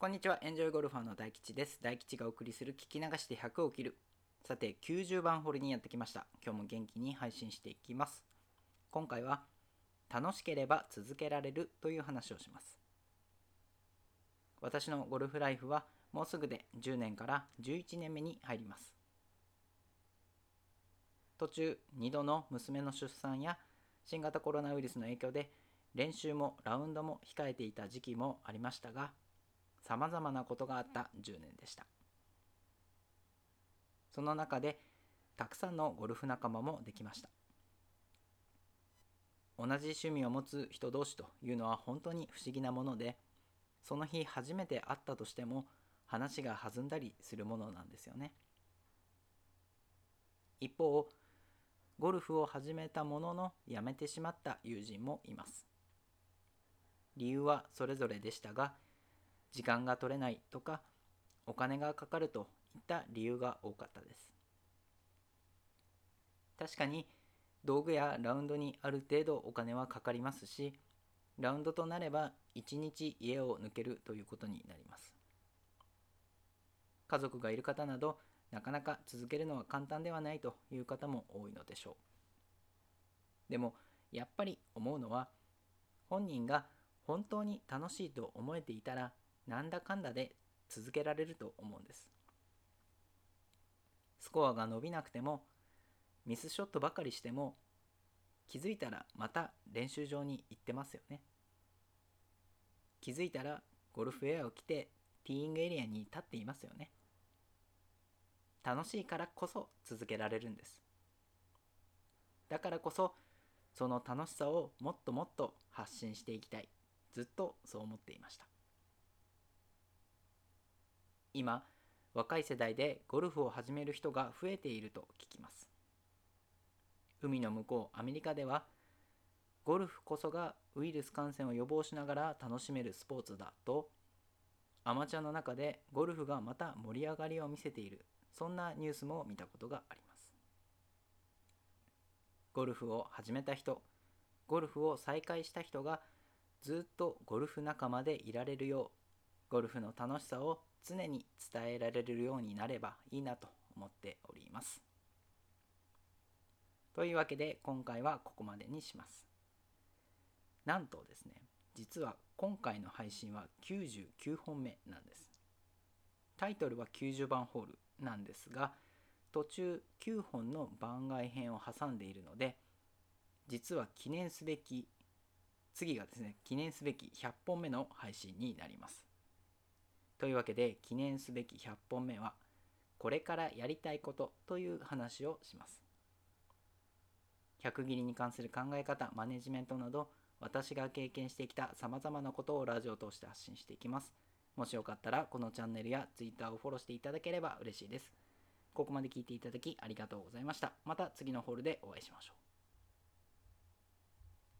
こんにちは、エンジョイゴルファーの大吉です。大吉がお送りする聞き流して100を切る。さて、90番ホールにやってきました。今日も元気に配信していきます。今回は、楽しければ続けられるという話をします。私のゴルフライフはもうすぐで10年から11年目に入ります。途中、2度の娘の出産や新型コロナウイルスの影響で練習もラウンドも控えていた時期もありましたが、さまざまなことがあった10年でした。その中でたくさんのゴルフ仲間もできました。同じ趣味を持つ人同士というのは本当に不思議なものでその日初めて会ったとしても話が弾んだりするものなんですよね。一方ゴルフを始めたもののやめてしまった友人もいます。理由はそれぞれでしたが時間が取れないとかお金がかかるといった理由が多かったです。確かに道具やラウンドにある程度お金はかかりますしラウンドとなれば1日家を抜けるということになります。家族がいる方などなかなか続けるのは簡単ではないという方も多いのでしょう。でもやっぱり思うのは本人が本当に楽しいと思えていたらなんだかんだで続けられると思うんです。スコアが伸びなくてもミスショットばかりしても気づいたらまた練習場に行ってますよね。気づいたらゴルフウェアを着てティーイングエリアに立っていますよね。楽しいからこそ続けられるんです。だからこそその楽しさをもっともっと発信していきたい。ずっとそう思っていました。今若い世代でゴルフを始める人が増えていると聞きます。海の向こうアメリカではゴルフこそがウイルス感染を予防しながら楽しめるスポーツだとアマチュアの中でゴルフがまた盛り上がりを見せているそんなニュースも見たことがあります。ゴルフを始めた人ゴルフを再開した人がずっとゴルフ仲間でいられるようゴルフの楽しさを常に伝えられるようになればいいなと思っております。というわけで今回はここまでにします。なんとですね、実は今回の配信は99本目なんです。タイトルは90番ホールなんですが、途中9本の番外編を挟んでいるので、実は記念すべき、次がですね、記念すべき100本目の配信になります。というわけで記念すべき100本目はこれからやりたいことという話をします。100切りに関する考え方、マネジメントなど私が経験してきた様々なことをラジオを通して発信していきます。もしよかったらこのチャンネルや Twitter をフォローしていただければ嬉しいです。ここまで聞いていただきありがとうございました。また次のホールでお会いしましょう。